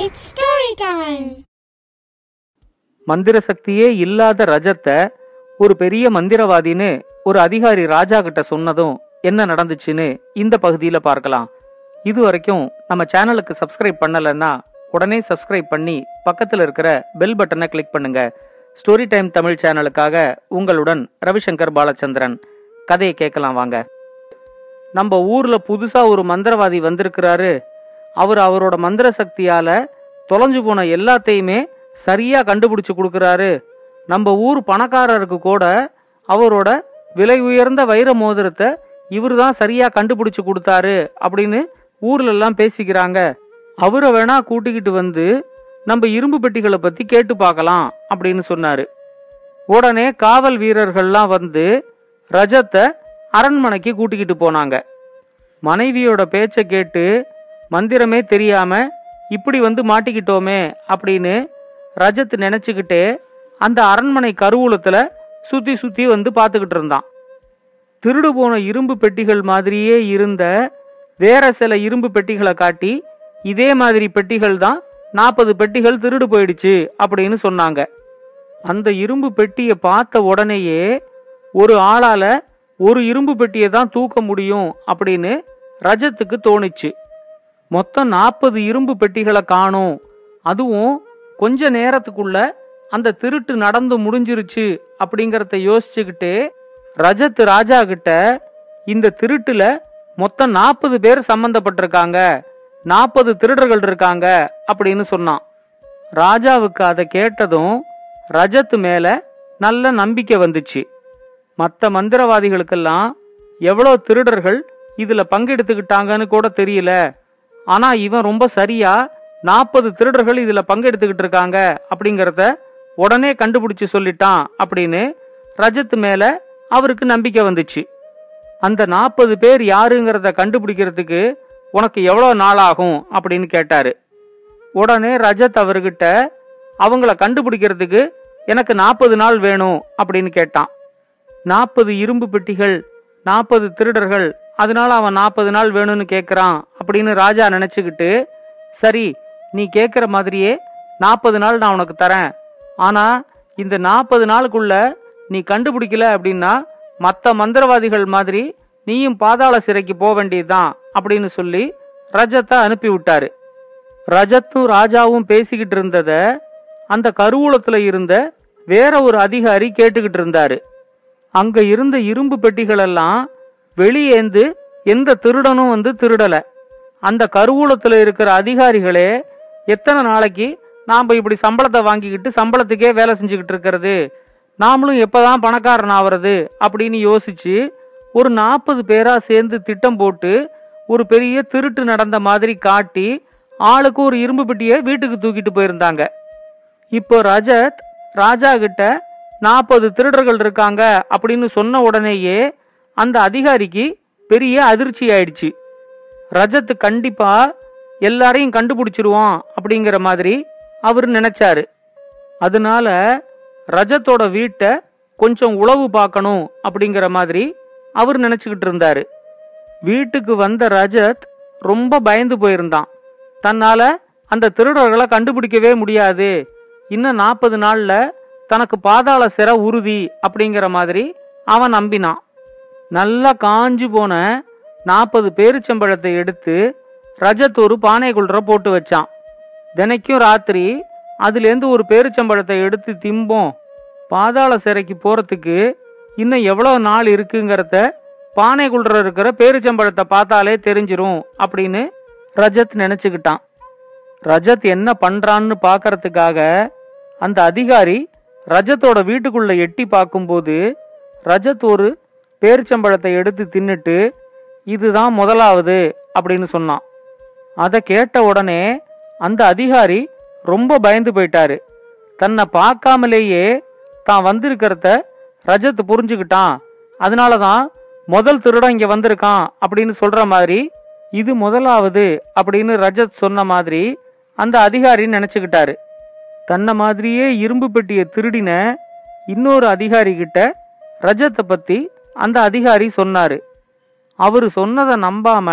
It's story time மந்திர சக்தியே இல்லாத ரஜத்தை ஒரு பெரிய மந்திரவாதின்னு ஒரு அதிகாரி ராஜா கிட்ட சொன்னதும் என்ன நடந்துச்சுன்னு இந்த பகுதியில பார்க்கலாம். இது வரைக்கும் நம்ம சேனலுக்கு சப்ஸ்கிரைப் பண்ணலைன்னா உடனே சப்ஸ்கிரைப் பண்ணி பக்கத்தில் இருக்கிற பெல் பட்டனை கிளிக் பண்ணுங்க. ஸ்டோரி டைம் தமிழ் சேனலுக்காக உங்களுடன் ரவிசங்கர் பாலச்சந்திரன். கதையை கேட்கலாம் வாங்க. நம்ம ஊர்ல புதுசா ஒரு மந்திரவாதி வந்திருக்கிறாரு. அவர் அவரோட மந்திர சக்தியால தொலைஞ்சு போன எல்லாத்தையுமே சரியா கண்டுபிடிச்சு கொடுக்கறாரு. நம்ம ஊர் பணக்காரருக்கு கூட அவரோட விலை உயர்ந்த வைர மோதிரத்தை இவர் தான் சரியா கண்டுபிடிச்சு கொடுத்தாரு அப்படின்னு ஊர்ல எல்லாம் பேசிக்கிறாங்க. அவரை வேணா கூட்டிக்கிட்டு வந்து நம்ம இரும்பு பெட்டிகளை பத்தி கேட்டு பார்க்கலாம் அப்படின்னு சொன்னாரு. உடனே காவல் வீரர்கள்லாம் வந்து ரஜத்தை அரண்மனைக்கு கூட்டிக்கிட்டு போனாங்க. மனைவியோட பேச்சை கேட்டு மந்திரமே தெரியாம இப்படி வந்து மாட்டிக்கிட்டோமே அப்படின்னு ரஜத் நினைச்சுக்கிட்டே அந்த அரண்மனை கருவூலத்துல சுத்தி சுத்தி வந்து பார்த்துக்கிட்டு இருந்தான். திருடு போன இரும்பு பெட்டிகள் மாதிரியே இருந்த வேற சில இரும்பு பெட்டிகளை காட்டி இதே மாதிரி பெட்டிகள் தான் நாற்பது பெட்டிகள் திருடு போயிடுச்சு அப்படின்னு சொன்னாங்க. அந்த இரும்பு பெட்டியை பார்த்த உடனேயே ஒரு ஆளால ஒரு இரும்பு பெட்டியை தான் தூக்க முடியும் அப்படின்னு ரஜத்துக்கு தோணுச்சு. மொத்தம் நாற்பது இரும்பு பெட்டிகளை காணும். அதுவும் கொஞ்ச நேரத்துக்குள்ள அந்த திருட்டு நடந்து முடிஞ்சிருச்சு அப்படிங்கறத யோசிச்சுக்கிட்டே ரஜத் ராஜா கிட்ட இந்த திருட்டுல மொத்தம் நாற்பது பேர் சம்பந்தப்பட்டிருக்காங்க. நாற்பது திருடர்கள் இருக்காங்க அப்படின்னு சொன்னான். ராஜாவுக்கு அதை கேட்டதும் ரஜத் மேல நல்ல நம்பிக்கை வந்துச்சு. மற்ற மந்திரவாதிகளுக்கெல்லாம் எவ்வளோ திருடர்கள் இதுல பங்கெடுத்துக்கிட்டாங்கன்னு கூட தெரியல. ஆனா இவன் ரொம்ப சரியா நாற்பது திருடர்கள் இதுல பங்கெடுத்துக்கிட்டு இருக்காங்க அப்படிங்கறத உடனே கண்டுபிடிச்சு சொல்லிட்டான் அப்படின்னு ரஜத் மேல அவருக்கு நம்பிக்கை வந்துச்சு. அந்த நாற்பது பேர் யாருங்கிறத கண்டுபிடிக்கிறதுக்கு உனக்கு எவ்வளோ நாள் ஆகும் அப்படின்னு கேட்டாரு. உடனே ரஜத் அவர்கிட்ட அவங்கள கண்டுபிடிக்கிறதுக்கு எனக்கு நாற்பது நாள் வேணும் அப்படின்னு கேட்டான். நாற்பது இரும்பு பெட்டிகள் நாற்பது திருடர்கள் அதனால அவன் நாற்பது நாள் வேணும்னு கேட்குறான் அப்படின்னு ராஜா நினச்சிக்கிட்டு சரி நீ கேட்குற மாதிரியே நாற்பது நாள் நான் உனக்கு தரேன். ஆனால் இந்த நாற்பது நாளுக்குள்ள நீ கண்டுபிடிக்கல அப்படின்னா மற்ற மந்திரவாதிகள் மாதிரி நீயும் பாதாள சிறைக்கு போக வேண்டியதுதான் அப்படின்னு சொல்லி ரஜத்தை அனுப்பி விட்டாரு ரஜத்தும் ராஜாவும் பேசிக்கிட்டு இருந்தத அந்த கருவூலத்துல இருந்த வேற ஒரு அதிகாரி கேட்டுக்கிட்டு இருந்தாரு. அங்க இருந்த இரும்பு பெட்டிகள் எல்லாம் வெளியேந்து எந்த திருடனும் வந்து திருடலை. அந்த கருவூலத்தில் இருக்கிற அதிகாரிகளே எத்தனை நாளைக்கு நாம் இப்படி சம்பளத்தை வாங்கிக்கிட்டு சம்பளத்துக்கே வேலை செஞ்சுக்கிட்டு இருக்கிறது? நாமளும் எப்போதான் பணக்காரன் ஆகிறது அப்படின்னு யோசிச்சு ஒரு நாற்பது பேராக சேர்ந்து திட்டம் போட்டு ஒரு பெரிய திருட்டு நடந்த மாதிரி காட்டி ஆளுக்கு ஒரு இரும்பு பெட்டியை வீட்டுக்கு தூக்கிட்டு போயிருந்தாங்க. இப்போ ரஜத் ராஜா கிட்ட நாற்பது திருடர்கள் இருக்காங்க அப்படின்னு சொன்ன உடனேயே அந்த அதிகாரிக்கு பெரிய அதிர்ச்சி ஆயிடுச்சு. ரஜத் கண்டிப்பா எல்லாரையும் கண்டுபிடிச்சிருவோம் அப்படிங்கிற மாதிரி அவர் நினைச்சாரு. அதனால ரஜத்தோட வீட்டை கொஞ்சம் உளவு பார்க்கணும் அப்படிங்கிற மாதிரி அவர் நினைச்சுக்கிட்டு இருந்தாரு. வீட்டுக்கு வந்த ரஜத் ரொம்ப பயந்து போயிருந்தான். தன்னால அந்த திருடர்களை கண்டுபிடிக்கவே முடியாது. இன்னும் நாற்பது நாள்ல தனக்கு பாதாள சிற உறுதி அப்படிங்கிற மாதிரி அவன் நம்பினான். நல்லா காஞ்சு போன நாற்பது பேரிச்சம்பழத்தை எடுத்து ரஜத் ஒரு பானைக்குள்ற போட்டு வச்சான். தினைக்கும் ராத்திரி அதுலேருந்து ஒரு பேரிச்சம்பழத்தை எடுத்து திம்போம். பாதாள சிறைக்கு போகிறதுக்கு இன்னும் எவ்வளோ நாள் இருக்குங்கிறத பானைக்குள்ற இருக்கிற பேரிச்சம்பழத்தை பார்த்தாலே தெரிஞ்சிரும் அப்படின்னு ரஜத் நினச்சிக்கிட்டான். ரஜத் என்ன பண்ணுறான்னு பார்க்கறதுக்காக அந்த அதிகாரி ரஜத்தோட வீட்டுக்குள்ளே எட்டி பார்க்கும்போது ரஜத் ஒரு பேரிச்சம்பழத்தை எடுத்து தின்னுட்டு இதுதான் முதலாவது அப்படின்னு சொன்னான். அதை கேட்ட உடனே அந்த அதிகாரி ரொம்ப பயந்து போயிட்டாரு. தன்னை பார்க்காமலேயே தான் வந்திருக்கிறத ரஜத் புரிஞ்சுக்கிட்டான். அதனால தான் முதல் திருடன் இங்கே வந்திருக்கான் அப்படின்னு சொல்கிற மாதிரி இது முதலாவது அப்படின்னு ரஜத் சொன்ன மாதிரி அந்த அதிகாரி நினச்சிக்கிட்டாரு. தன்னை மாதிரியே இரும்பு பெட்டியை திருடின இன்னொரு அதிகாரி கிட்ட ரஜத்தை பற்றி அந்த அதிகாரி சொன்னாரு. அவரு சொன்னதை நம்பாம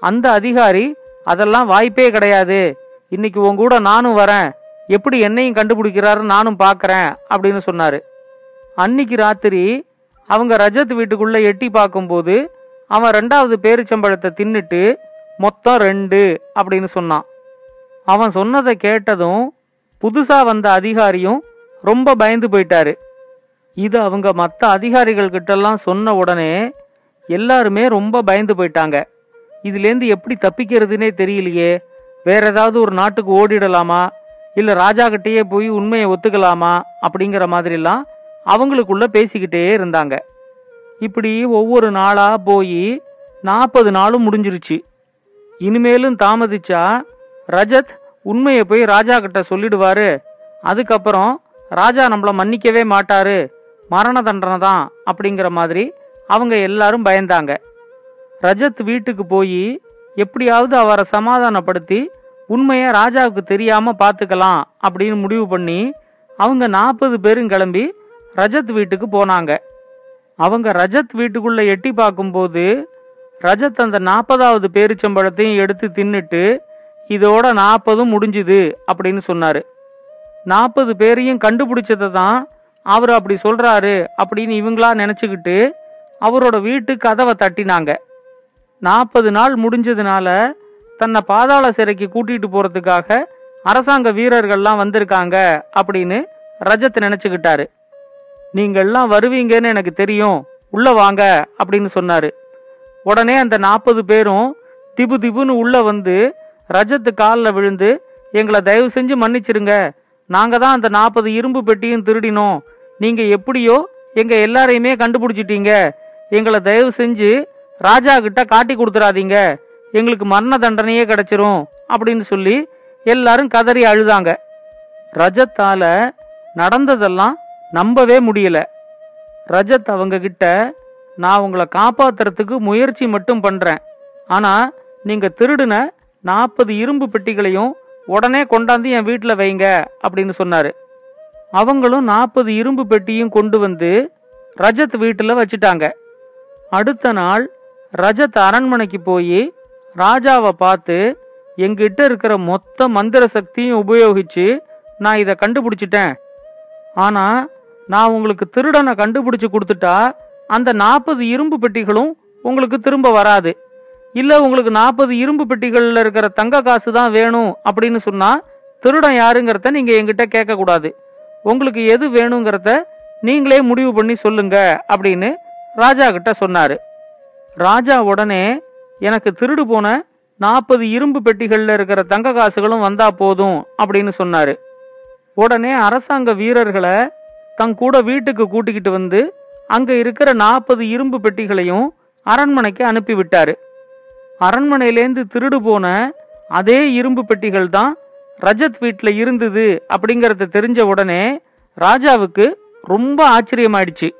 அந்த அதிகாரி அதெல்லாம் வாய்ப்பே கிடையாது. இன்னைக்கு உன் கூட நானும் வரேன். எப்படி என்னையும் கண்டுபிடிக்கிறாரு? நானும் பார்க்கறேன் அப்படின்னு சொன்னாரு. அன்னைக்கு ராத்திரி அவங்க ரஜத் வீட்டுக்குள்ள எட்டி பார்க்கும்போது அவன் ரெண்டாவது பேரிச்சம்பழத்தை தின்னுட்டு மொத்தம் ரெண்டு அப்படின்னு சொன்னான். அவன் சொன்னதை கேட்டதும் புதுசா வந்த அதிகாரியும் ரொம்ப பயந்து போயிட்டாரு. இது அவங்க மற்ற அதிகாரிகள் கிட்டலாம் சொன்ன உடனே எல்லாருமே ரொம்ப பயந்து போயிட்டாங்க. இதுலேருந்து எப்படி தப்பிக்கிறதுனே தெரியலையே. வேற ஏதாவது ஒரு நாட்டுக்கு ஓடிடலாமா? இல்ல ராஜா கிட்டேயே போய் உண்மையை ஒத்துக்கலாமா? அப்படிங்கிற மாதிரிலாம் அவங்களுக்குள்ள பேசிக்கிட்டே இருந்தாங்க. இப்படி ஒவ்வொரு நாளா போய் நாற்பது நாளும் முடிஞ்சிருச்சு. இனிமேலும் தாமதிச்சா ரஜத் உண்மையை போய் ராஜா கிட்ட சொல்லிடுவாரு. அதுக்கப்புறம் ராஜா நம்மளை மன்னிக்கவே மாட்டாரு. மரண தண்டனை தான் அப்படிங்கிற மாதிரி அவங்க எல்லாரும் பயந்தாங்க. ரஜத் வீட்டுக்கு போய் எப்படியாவது அவரை சமாதானப்படுத்தி உண்மையை ராஜாவுக்கு தெரியாம பார்த்துக்கலாம் அப்படின்னு முடிவு பண்ணி அவங்க நாற்பது பேரும் கிளம்பி ரஜத் வீட்டுக்கு போனாங்க. அவங்க ரஜத் வீட்டுக்குள்ள எட்டி பார்க்கும்போது ரஜத் அந்த நாற்பதாவது பேரிச்சம்பழத்தையும் எடுத்து தின்னுட்டு இதோட நாற்பதும் முடிஞ்சுது அப்படின்னு சொன்னார். நாற்பது பேரையும் கண்டுபிடிச்சதை தான் அவர் அப்படி சொல்றாரு அப்படின்னு இவங்களா நினைச்சுக்கிட்டு அவரோட வீட்டு கதவை தட்டினாங்க. நாற்பது நாள் முடிஞ்சதுனால தன்னை பாதாள சிறைக்கு கூட்டிட்டு போறதுக்காக அரசாங்க வீரர்கள்லாம் வந்திருக்காங்க அப்படின்னு ரஜத் நினைச்சுக்கிட்டாரு. நீங்கள்லாம் வருவீங்கன்னு எனக்கு தெரியும். உள்ள வாங்க அப்படின்னு சொன்னாரு. உடனே அந்த நாற்பது பேரும் திபு திபுன்னு உள்ள வந்து ரஜத்து காலில் விழுந்து எங்களை தயவு செஞ்சு மன்னிச்சிருங்க. நாங்க தான் அந்த நாற்பது இரும்பு பெட்டியும் திருடினோம். நீங்க எப்படியோ எங்க எல்லாரையுமே கண்டுபிடிச்சிட்டீங்க. எங்களை தயவு செஞ்சு ராஜா கிட்ட காட்டி கொடுத்துறாதீங்க. எங்களுக்கு மரண தண்டனையே கிடைச்சிரும் அப்படின்னு சொல்லி எல்லாரும் கதறி அழுதாங்க. ரஜத்தால நடந்ததெல்லாம் நம்பவே முடியல. ரஜத் அவங்க கிட்ட நான் உங்களை காப்பாத்துறதுக்கு முயற்சி மட்டும் பண்றேன். ஆனா நீங்க திருடின நாற்பது இரும்பு பெட்டிகளையும் உடனே கொண்டாந்து என் வீட்டில் வைங்க அப்படின்னு சொன்னாரு. அவங்களும் நாற்பது இரும்பு பெட்டியும் கொண்டு வந்து ரஜத் வீட்டில் வச்சுட்டாங்க. அடுத்த நாள் ரஜத் அரண்மனைக்கு போய் ராஜாவை பார்த்து எங்கிட்ட இருக்கிற மொத்த மந்திர சக்தியும் உபயோகிச்சு நான் இதை கண்டுபிடிச்சிட்டேன். ஆனால் நான் உங்களுக்கு திருடனை கண்டுபிடிச்சு கொடுத்துட்டா அந்த நாற்பது இரும்பு பெட்டிகளும் உங்களுக்கு திரும்ப வராது. இல்லை உங்களுக்கு நாற்பது இரும்பு பெட்டிகளில் இருக்கிற தங்க காசு தான் வேணும் அப்படின்னு சொன்னால் திருடன் யாருங்கிறத நீங்கள் எங்கிட்ட கேட்கக்கூடாது. உங்களுக்கு எது வேணுங்கிறத நீங்களே முடிவு பண்ணி சொல்லுங்க அப்படின்னு ராஜா கிட்ட சொன்னாரு. ராஜா உடனே எனக்கு திருடு போன நாற்பது இரும்பு பெட்டிகளில் இருக்கிற தங்க காசுகளும் வந்தா போதும் அப்படின்னு சொன்னாரு. உடனே அரசாங்க வீரர்களை தன் கூட வீட்டுக்கு கூட்டிக்கிட்டு வந்து அங்க இருக்கிற நாற்பது இரும்பு பெட்டிகளையும் அரண்மனைக்கு அனுப்பி விட்டாரு அரண்மனையிலேந்து திருடு போன அதே இரும்பு பெட்டிகள் தான் ரஜத் வீட்டில் இருந்தது அப்படிங்கறத தெரிஞ்ச உடனே ராஜாவுக்கு ரொம்ப ஆச்சரியமாயிடுச்சு.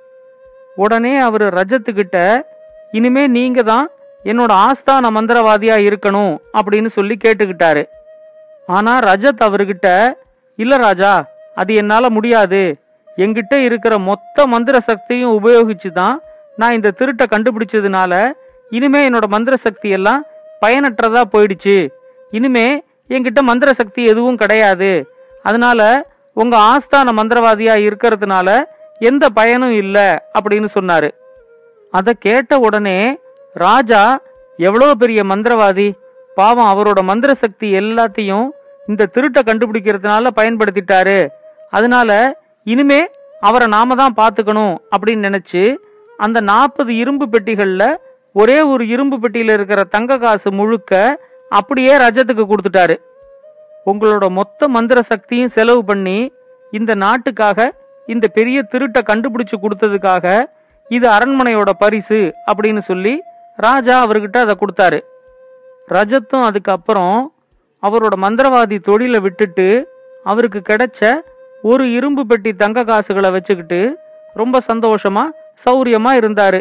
உடனே அவர் ரஜத்துக்கிட்ட இனிமே நீங்க தான் என்னோட ஆஸ்தான மந்திரவாதியா இருக்கணும் அப்படின்னு சொல்லி கேட்டுக்கிட்டாரு. ஆனா ரஜத் அவர்கிட்ட இல்ல ராஜா அது என்னால முடியாது. எங்கிட்ட இருக்கிற மொத்த மந்திர சக்தியும் உபயோகிச்சு தான் நான் இந்த திருட்டை கண்டுபிடிச்சதுனால இனிமே என்னோட மந்திர சக்தி எல்லாம் பயனற்றதா போயிடுச்சு. இனிமே என்கிட்ட மந்திர சக்தி எதுவும் கிடையாது. அதனால உங்க ஆஸ்தான மந்திரவாதியா இருக்கிறதுனால எந்த பயனும் இல்ல அப்படின்னு சொன்னாரு. அதை கேட்ட உடனே ராஜா எவ்வளோ பெரிய மந்திரவாதி? பாவம் அவரோட மந்திர சக்தி எல்லாத்தையும் இந்த திருட்டை கண்டுபிடிக்கிறதுனால பயன்படுத்திட்டாரு. அதனால இனிமே அவரை நாம தான் பார்த்துக்கணும் அப்படின்னு நினைச்சு அந்த நாற்பது இரும்பு பெட்டிகளில் ஒரே ஒரு இரும்பு பெட்டியில் இருக்கிற தங்க காசு முழுக்க அப்படியே ரஜத்துக்கு கொடுத்துட்டாரு. உங்களோட மொத்த மந்திர சக்தியும் செலவு பண்ணி இந்த நாட்டுக்காக இந்த பெரிய திருட்டை கண்டுபிடிச்சு கொடுத்ததுக்காக இது அரண்மனையோட பரிசு அப்படின்னு சொல்லி ராஜா அவர்கிட்ட அதை கொடுத்தாரு. ரஜத்தும் அதுக்கப்புறம் அவரோட மந்திரவாதி தொழிலை விட்டுட்டு அவருக்கு கிடைச்ச ஒரு இரும்பு பெட்டி தங்க காசுகளை வச்சுக்கிட்டு ரொம்ப சந்தோஷமா சௌரியமா இருந்தாரு.